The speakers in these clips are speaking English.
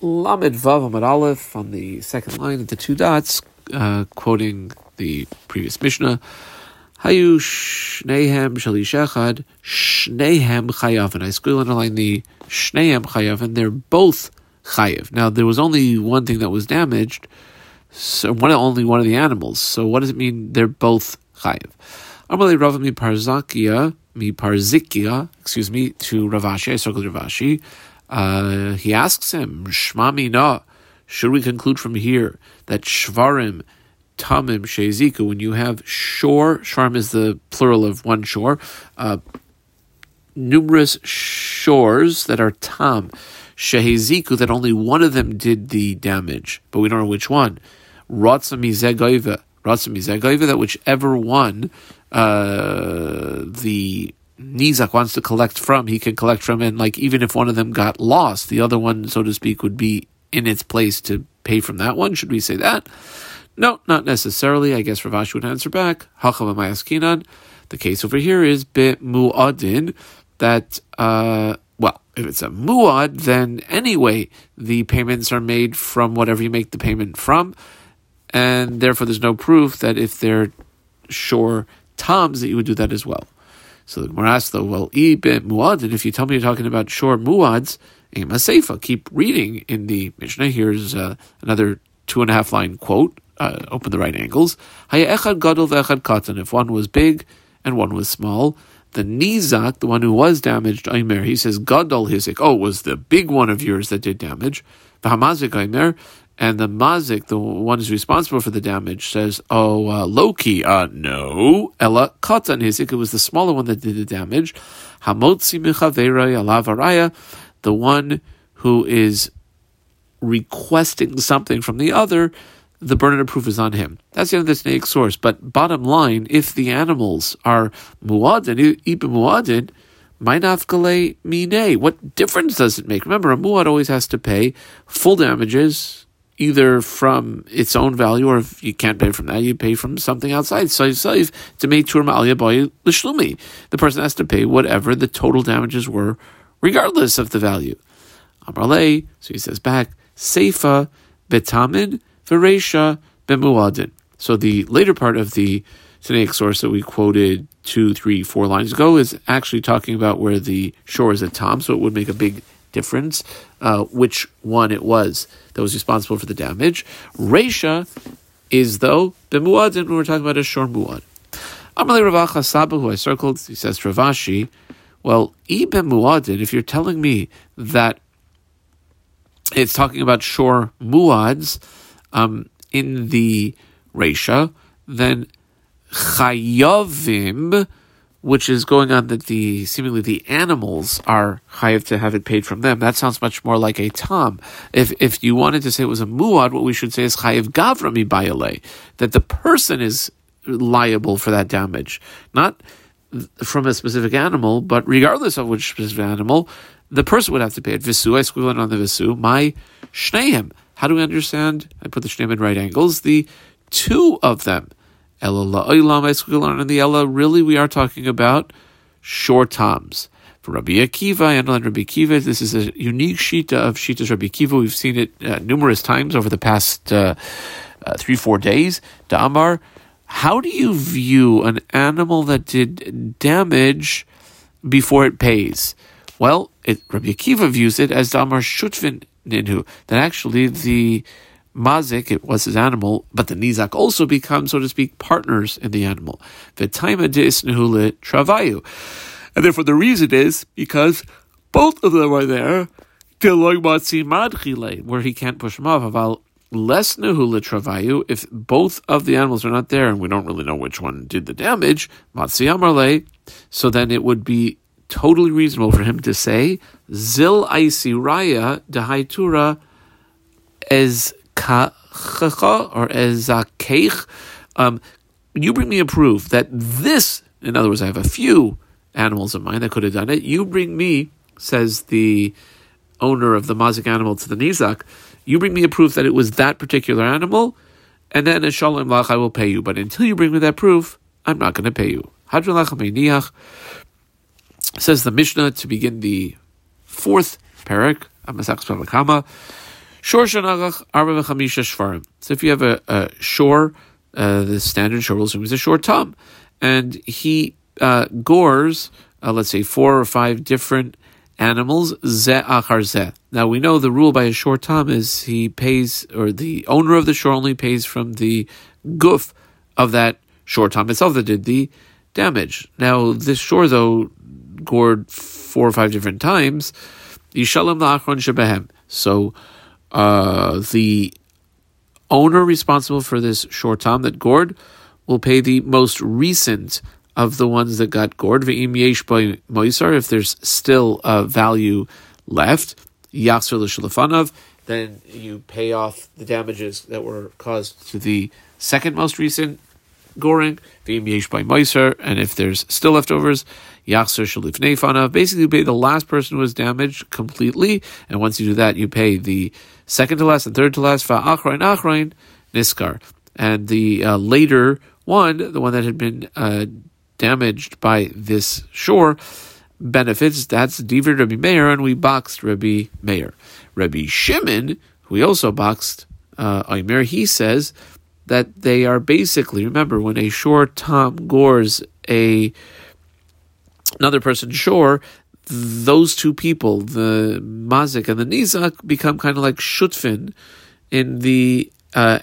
Lamed Vav Amad Aleph on the second line of the two dots, uh, quoting the previous Mishnah. Hayu shnehem shalish echad shnehem chayav. And I still underline the shnehem chayav, and they're both chayav. Now there was only one thing that was damaged, so one only one of the animals. So what does it mean? They're both chayav. Amalei Rav mi parzakia mi parzikia. Excuse me to Rav Ashi. I circled Rav Ashi. Uh, he asks him, Shmami na, should we conclude from here that Shvarim, Tamim, Sheziku, when you have shore, Shvarim is the plural of one shore, uh, numerous shores that are Tam, Sheheziku, that only one of them did the damage, but we don't know which one. Ratzami Zegoiva, Ratzami Zegoiva, that whichever one uh, the Nizak wants to collect from, he can collect from, and like even if one of them got lost, the other one, so to speak, would be in its place to pay from that one. Should we say that? No, not necessarily. I guess Rav Ashi would answer back. The case over here is bit mu'adin that uh, well, if it's a muad, then anyway the payments are made from whatever you make the payment from, and therefore there's no proof that if they're sure toms that you would do that as well. So the Gemara asks though, well, muad, if you tell me you're talking about short muads, seifa. Keep reading in the Mishnah. Here's uh, another two and a half line quote. Uh, open the right angles. echad gadol ve'echad katan. If one was big and one was small, the nizak, the one who was damaged, Aimer, he says gadol hizik. Oh, it was the big one of yours that did damage. V'hamazik Aimer, and the mazik, the one who's responsible for the damage, says, "Oh, uh, Loki, uh, no, Ella katan hizik. It was the smaller one that did the damage. Hamotzi michaverei alavaraya, the one who is requesting something from the other." The burden of proof is on him. That's the end of the snake source. But bottom line, if the animals are muadin, ibn muadin, Mainafkale mine. What difference does it make? Remember, a muad always has to pay full damages either from its own value, or if you can't pay from that, you pay from something outside. So to make turma boy l'shlumi, the person has to pay whatever the total damages were, regardless of the value. Amarle, so he says back, seifa betamin v'reisha bemuadin. So the later part of the Tanaic source that we quoted two, three, four lines ago is actually talking about where the shore is at Tom, so it would make a big difference uh, which one it was that was responsible for the damage. Reisha is though the muadin when we're talking about a shor muad. Amalei Rav Acha Saba, who I circled, he says Rav Ashi. Well, ibn muadin, if you're telling me that it's talking about shor muads um, in the Reisha, then chayavim which is going on that the seemingly the animals are chayiv to have it paid from them. That sounds much more like a tom. If if you wanted to say it was a muad, what we should say is chayiv gavra mi bayale, that the person is liable for that damage, not from a specific animal, but regardless of which specific animal, the person would have to pay it. Visu, I squiggle it on the visu. My shneim. How do we understand? I put the shneim in right angles. The two of them Ella la'olam and the Ella, really we are talking about short toms. For Rabbi Akiva and Rabbi Akiva, this is a unique shita of shitas Rabbi Akiva. We've seen it uh, numerous times over the past uh, uh, three, four days. Damar, how do you view an animal that did damage before it pays? Well, it, Rabbi Akiva views it as Damar Shutvin Ninhu, that actually the Mazik, it was his animal, but the Nizak also become, so to speak, partners in the animal. V'taima de'isnehule travayu. And therefore the reason is because both of them are there, where he can't push them off. Aval less nehula travayu, if both of the animals are not there and we don't really know which one did the damage, matzi amarle, so then it would be totally reasonable for him to say, zil aisi raya dehaitura as or ezakeich, um, you bring me a proof that this, in other words, I have a few animals of mine that could have done it. You bring me, says the owner of the mazik animal to the nizak, you bring me a proof that it was that particular animal, and then a shalom lach, I will pay you. But until you bring me that proof, I'm not going to pay you. Says the Mishnah to begin the fourth parak. Shor shanagach arba v'chamisha shvarim. So if you have a, a shore, uh, the standard shore assume is a shore tom, and he uh, gores, uh, let's say, four or five different animals, ze achar ze. Now we know the rule by a shore tom is he pays, or the owner of the shore only pays from the goof of that shore tom itself that did the damage. Now this shore though gored four or five different times. Yishalem shebehem. So uh, the owner responsible for this short time that gored will pay the most recent of the ones that got gored. If there's still a value left, then you pay off the damages that were caused to the second most recent goring. Yesh by moisar, and if there's still leftovers, yachzer shalifnei Basically, you pay the last person who was damaged completely, and once you do that, you pay the second to last and third to last, fa'achrain achrain niskar. And the uh, later one, the one that had been uh, damaged by this shore, benefits. That's Diver Rabbi Meir, and we boxed Rabbi Meir. Rabbi Shimon, who we also boxed uh, Omer, he says that they are basically, remember, when a shore tom gores a another person shore, those two people, the Mazik and the Nizak, become kind of like Shutfin in the uh,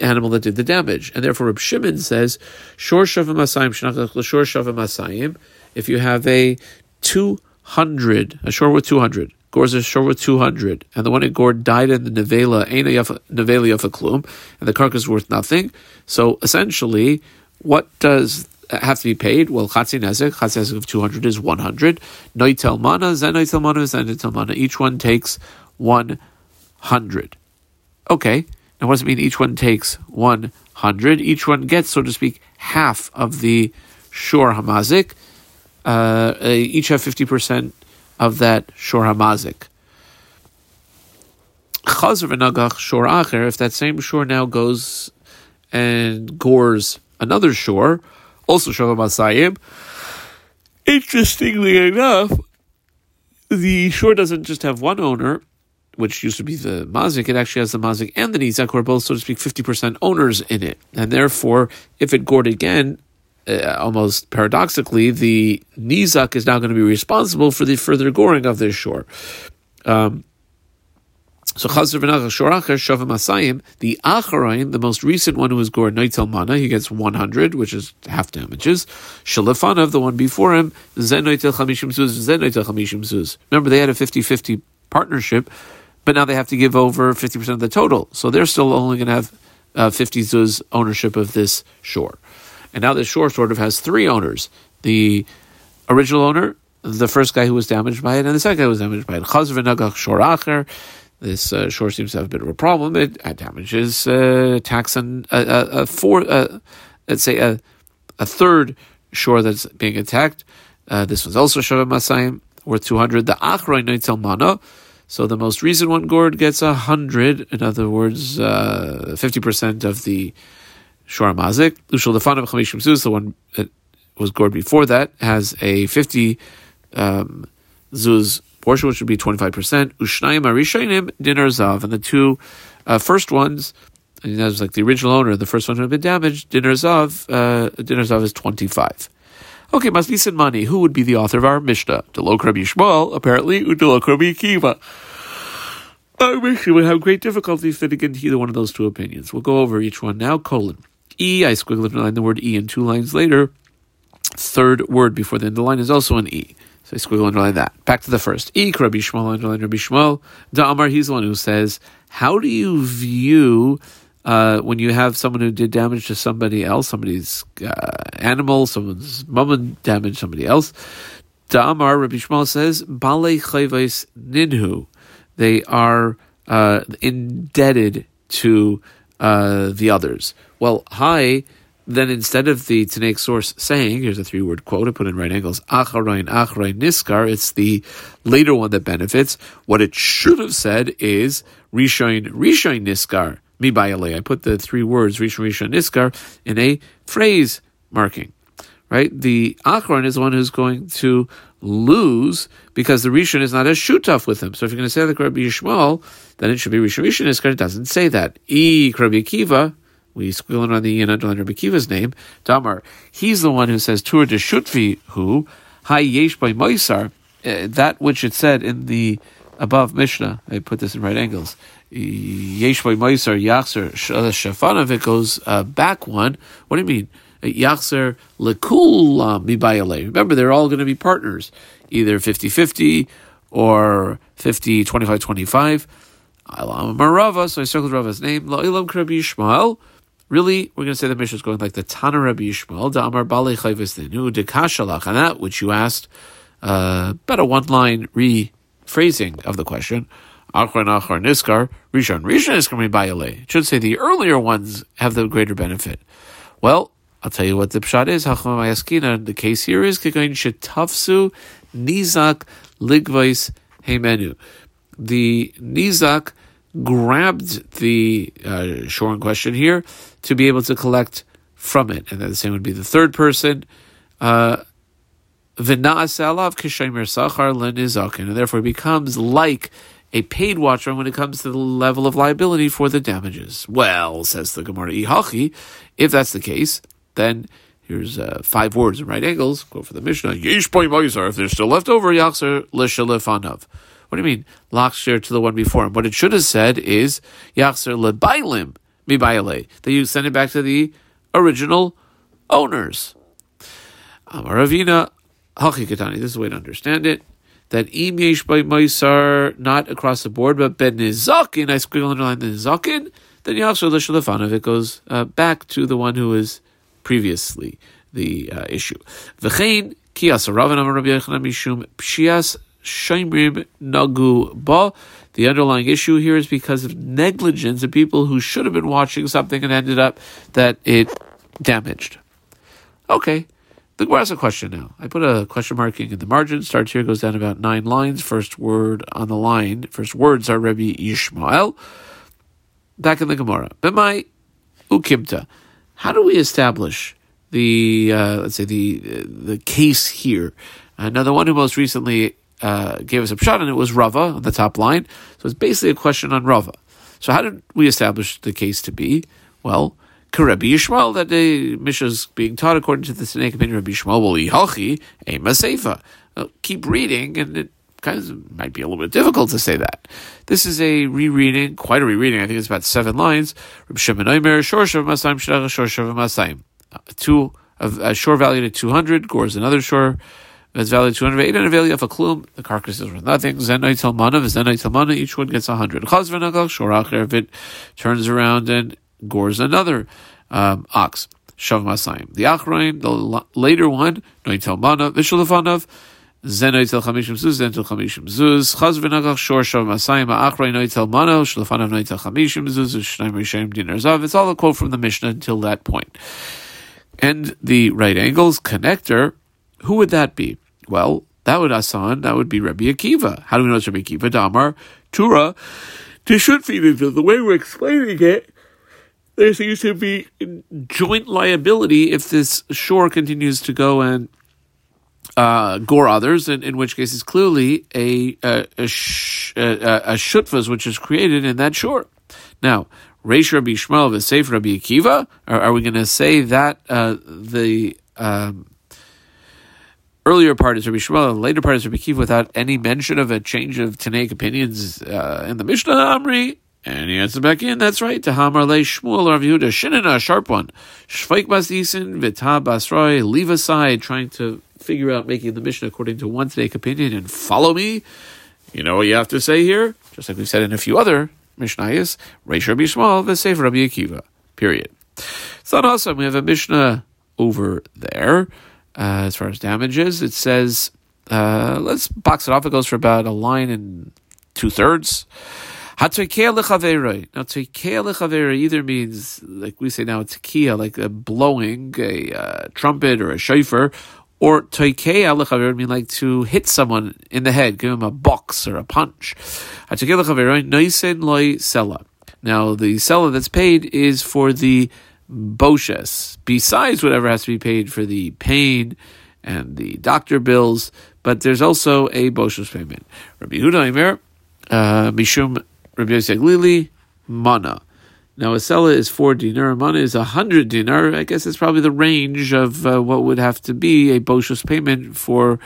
animal that did the damage. And therefore, Reb Shimon says, Shor Shavim Asayim, Shor Shavim Asayim, if you have a 200, a shore with 200, gores a shore with 200, and the one in gored died in the Nevela, Nevela of a Klum, and the carcass worth nothing. So essentially, what does have to be paid? Well, chatzin nezek, chatzin nezek of 200 is 100. Noitel mana, zen noitel mana, zen noitel mana. Each one takes 100. Okay, now what does it mean each one takes 100? Each one gets, so to speak, half of the shor hamazik. Uh, each have 50% of that shor hamazik. Chazer v'nagach shor acher, if that same shore now goes and gores another shore, also Shalom Asayim. Interestingly enough, the shore doesn't just have one owner, which used to be the Mazik, it actually has the Mazik and the Nizak, who are both, so to speak, 50% owners in it. And therefore, if it gored again, uh, almost paradoxically, the Nizak is now going to be responsible for the further goring of this shore. Um, so Chazar v'nachal shoracher shavim asayim. The acharayim, the most recent one who was gored Noitel Mana, he gets 100, which is half damages. Shalafanav, the one before him, Zen Noitel Chamishim Zuz, Zen Noitel Chamishim Zuz. Remember, they had a 50-50 partnership, but now they have to give over 50% of the total. So they're still only going to have uh, 50 Zuz ownership of this shore. And now this shore sort of has three owners. The original owner, the first guy who was damaged by it, and the second guy who was damaged by it. Chazar v'nagach shoracher. This uh, shore seems to have a bit of a problem. It uh, damages uh, tax on a, a, a four, uh, let's say a, a third shore that's being attacked. Uh, this was also Shavim Masayim, worth 200. The Achroi Noitel Mana. So the most recent one gored gets 100. In other words, uh, 50% of the Shor Mazik. Ushal Lefanav Chamishim Zuz, the one that was gored before that, has a 50 um, Zuz portion, which would be 25%. Ushnayim Arishonim Dinar Zav. And the two uh, first ones, and that was like the original owner, the first one who had been damaged, Dinar Zav, uh, Dinar Zav is 25. Okay, be some money. Who would be the author of our Mishnah? Delok Rabbi Yishmael, apparently, Delok Rabbi Akiva. Our Mishnah would have great difficulty fitting into either one of those two opinions. We'll go over each one now. Colon. E, I squiggle line the word E, and two lines later, third word before the end of the line is also an E. So I squiggle underline that. Back to the first. E. Rabbi Yishmael underline Rabbi Yishmael. Da'amar, he's the one who says, how do you view uh, when you have someone who did damage to somebody else, somebody's uh, animal, someone's mom damaged somebody else? Da'amar, Rabbi Yishmael says, Bale chayvais ninhu. They are uh, indebted to uh, the others. Well, hi then instead of the Tanaic source saying, here's a three word quote, I put in right angles, Acharain, Acharain, Niskar, it's the later one that benefits. What it should have said is Rishain, Rishain, Niskar, mi bayale. I put the three words, Rishain, Rishain, Niskar, in a phrase marking. Right? The Achron is the one who's going to lose because the Rishon is not a shutaf with him. So if you're going to say like Rabbi Yishmael, then it should be Rishon Rishon because it doesn't say that. E Rabbi Akiva, we squealing on the underline Rabbi Akiva's name, Damar. He's the one who says Tur de Shutvi who, Hi Yesh by Moisar, uh, that which it said in the above Mishnah. I put this in right angles. Yesh by Moisar Yachzer Shafanav, it goes uh, back one. What do you mean? Yachzer Lekul Mibayale. Remember, they're all going to be partners, either 50 50 or 50 25 25. Marava, so I circled Rava's name. La'ilam Rabbi Yishmael. Really, we're going to say the Mishnah is going like the Tana Rabbi Yishmael, Da'amar Bale Chayvistinu, Dekashalach, and that which you asked, uh, about a one line rephrasing of the question. Achron Achron Niskar, Rishon. Rishon is coming by It should say the earlier ones have the greater benefit. Well, I'll tell you what the pshat is. The case here is Kikain Shetafsu Nizak Ligvais Hemenu. The Nizak grabbed the uh, shore in question here to be able to collect from it. And then the same would be the third person. Uh, and therefore becomes like a paid watcher when it comes to the level of liability for the damages. Well, says the Gemara if that's the case, then here's uh, five words in right angles. Go for the Mishnah. Yesh If they're still left over, Yachzer Lishalefanav. What do you mean? Lakshir to the one before him. What it should have said is Yachzer Lebailim Mibayale. That you send it back to the original owners. Amaravina Hachikatani. This is the way to understand it. That im yesh by not across the board, but ben nizakin, I squiggle underline the nizakin, then Yachzer Lishalefanav. It goes uh, back to the one who is previously the uh, issue. V'chein Ravan Amar Rabbi mishum pshias shaimrim nagu ba. The underlying issue here is because of negligence of people who should have been watching something and ended up that it damaged. Okay. The Gemara has a question now. I put a question marking in the margin. Starts here, goes down about nine lines. First word on the line. First words are Rabbi Yishmael. Back in the Gemara. B'mai ukimta. How do we establish the uh, let's say the the case here? Uh, now, the one who most recently uh, gave us a shot on it was Rava on the top line. So it's basically a question on Rava. So how did we establish the case to be? Well, Rabbi Yishmael, that the Mishnah is being taught according to the Tanaic opinion, Rabbi Yishmael will halchi a maseifa. Keep reading, and it kind of might be a little bit difficult to say that. This is a rereading, quite a rereading. I think it's about seven lines. Uh, two of a shore valued at two hundred. Gore is another shore that's valued two hundred. Eight and a value of a klum. The carcass is worth nothing. Zenai Talmana, Zenai Talmana. Each one gets a hundred. Chazvan Agach Shor If it turns around and gores another um, ox. Shav Masayim. The Achrain, the later one, Noi Talmana, Vishulafanav. Zenoitel Chamishim Zuz, Zentel Chamishim Zuz, Chaz v'nagach Shor Shav Masayim, Achrei Noitel Mano, Shlefanav Noitel Chamishim Zuz, Shnaim Rishayim Dinar Zav. It's all a quote from the Mishnah until that point. And the right angles connector, who would that be? Well, that would Asan, that would be Rabbi Akiva. How do we know it's Rabbi Akiva? Damar, Tura, feed the way we're explaining it. There seems to be joint liability if this shore continues to go and uh, gore others, in, in, which case it's clearly a a, a, sh, a, a shutvas which is created in that shore. Now, Reish Rabbi Yishmael v'Seif Rabbi Akiva. Are, are we going to say that uh, the um, earlier part is Rabbi Yishmael, and the later part is Rabbi Akiva, without any mention of a change of Tanaic opinions uh, in the Mishnah Amri? And he answers back in, that's right. Tahamar le Shmuel Rav Yehuda, Shinana, a sharp one. Shvaik bas isin, v'ta basroi, leave aside, trying to figure out making the Mishnah according to one Tanaic opinion and follow me. You know what you have to say here? Just like we've said in a few other Mishnayos, Reish Rabbi Yishmael, v'seif Rabbi Akiva. Period. It's not awesome. We have a Mishnah over there. Uh, as far as damages, it says, uh, let's box it off. It goes for about a line and two thirds. Now, tekeya either means, like we say now, tekiya, like a blowing, a uh, trumpet or a shofar, or toikeya lechaver mean like to hit someone in the head, give him a box or a punch. Now, the sela that's paid is for the boshes, besides whatever has to be paid for the pain and the doctor bills, but there's also a boshus payment. Rabbi Huda uh, Mishum Rabbi Yosef Lili, Mana. Now a sella is four dinar, a mana is a hundred dinar. I guess it's probably the range of uh, what would have to be a boshus payment for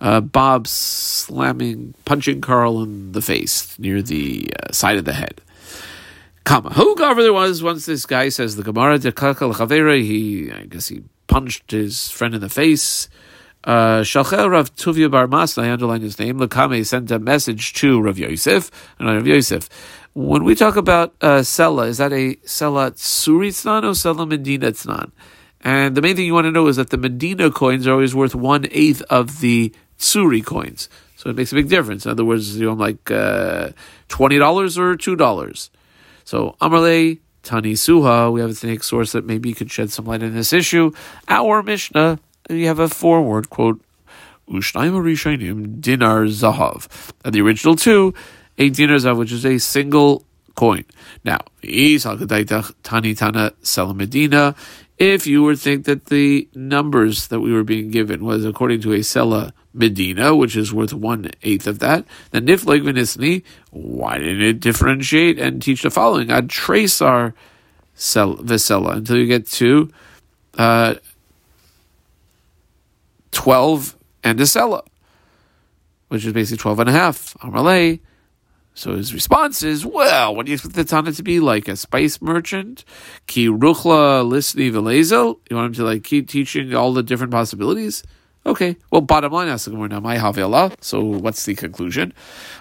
uh, Bob slamming, punching Carl in the face near the uh, side of the head. Kama. Whoever there was, once this guy says the Gemara, he, I guess he punched his friend in the face. Uh, Shalchel Rav Tuvia Bar Masna, I underline his name, Lakame sent a message to Rav Yosef, and Rav Yosef. When we talk about uh, Sela, is that a Sela Tsuritznan or Sela Medina Tznan? And the main thing you want to know is that the Medina coins are always worth one eighth of the Tsuri coins. So it makes a big difference. In other words, you know, like uh, $20 or $2. So Amarle Tani Suha, we have a Tanaic source that maybe could shed some light on this issue. Our Mishnah, we have a forward quote, Ushnaim Rishainim Dinar Zahav. And the original two, a dinar zahav, which is a single coin. Now, if you were to think that the numbers that we were being given was according to a Sela Medina, which is worth one eighth of that, then Nifleg Vinisni, why didn't it differentiate and teach the following? I'd trace our Vesela until you get to uh, 12 and a Sela, which is basically 12 and a half. Amalei. So his response is, well, what do you expect the Tana to be like? A spice merchant? Ki ruchla lisni velezel? You want him to like keep teaching all the different possibilities? Okay, well, bottom line. So, what's the conclusion?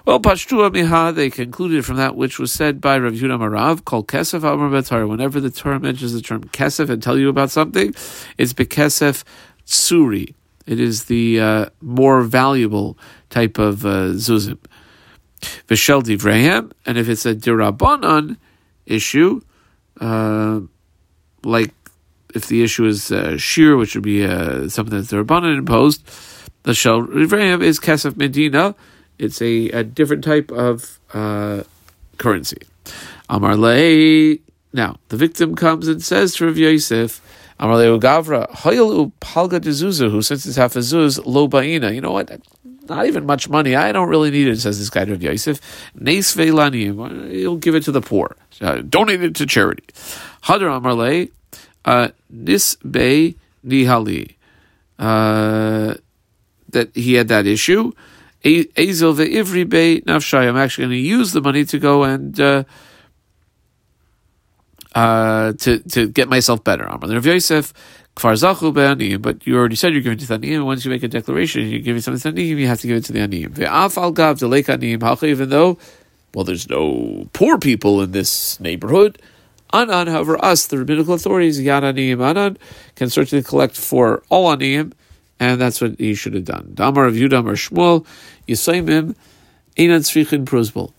Well, Pashtua Miha, they concluded from that which was said by Rav Yudah Marav, called Kesef Amar Whenever the Torah mentions the term Kesef and tell you about something, it's Bekesef Tsuri. It is the uh, more valuable type of uh, zuzim. Vishel Divraham, and if it's a Dirabanan issue, uh, like if the issue is uh, shear, which would be uh, something that's Rabbanan imposed, the shell Rivayim is Kesef Medina. It's a, a different type of uh, currency. Amar Lei. Now, the victim comes and says to Rav Yosef, Amar Lei Gavra, Hoyalu Palga Dezuza, who since it's half a zuz, lo ba'ina. You know what? Not even much money. I don't really need it, says this guy to Yosef. Neis Veilanim. He'll give it to the poor. Uh, donate it to charity. Hadar Amar Lei uh, nisbei nihali, uh, that he had that issue. Ezel ve'ivri be nafshay. I'm actually going to use the money to go and uh, uh, to to get myself better. Rav Yosef. But you already said you're giving to the aniyim. Once you make a declaration, you're giving something to the aniyim, you have to give it to the aniyim. Even though, well, there's no poor people in this neighborhood. Anan, however, us, the rabbinical authorities, Yan Aniyim Anan, can certainly collect for all Aniyim, and that's what he should have done. Damar of Yudam or Shmuel, Yisaimim, Einan Tzrichin Pruzbal.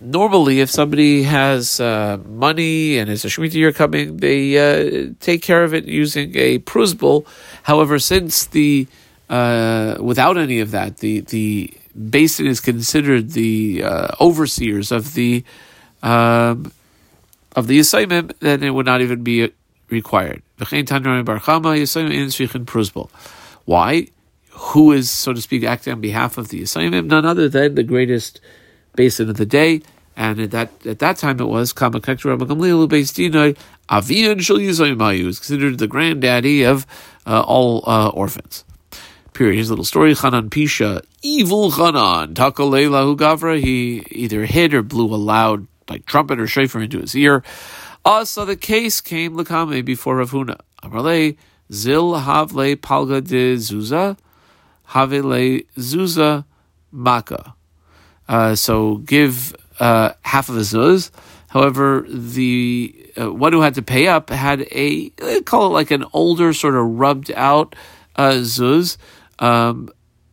Normally, if somebody has uh, money and it's a Shemitah year coming, they uh, take care of it using a pruzbul. However, since the uh, without any of that, the the basin is considered the uh, overseers of the um, of the Yisayimim, then it would not even be required. Why? Who is, so to speak, acting on behalf of the Yisayimim? None other than the greatest basin of the day. And at that at that time it was Kama Kektra Gamliel based Avian Shal Yisayim was considered the granddaddy of uh, all uh, orphans. Period. His little story, Chanan Pisha, evil Chanan, Takaleila Gavra, he either hid or blew a loud like trumpet or shofar into his ear. Also, the case came Lakame before Rav Huna. Amarle Zil Havle Palga de Zuza, Havele Zuza Maka. Uh, so give uh, half of a zuz. However, the uh, one who had to pay up had a call it like an older, sort of rubbed out uh, zuz. Um,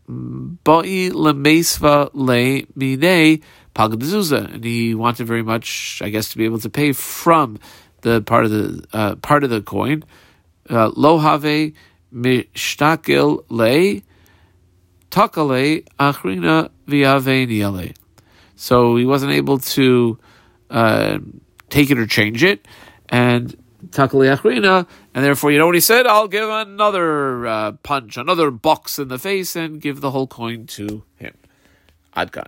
lemesva le mine Pagdazuza, and he wanted very much, I guess, to be able to pay from the part of the uh, part of the coin. Uh, Lo have mishtakil le takale achrina. So he wasn't able to uh, take it or change it, and takali achrina, and therefore you know what he said. I'll give another uh, punch, another box in the face, and give the whole coin to him. Adkan.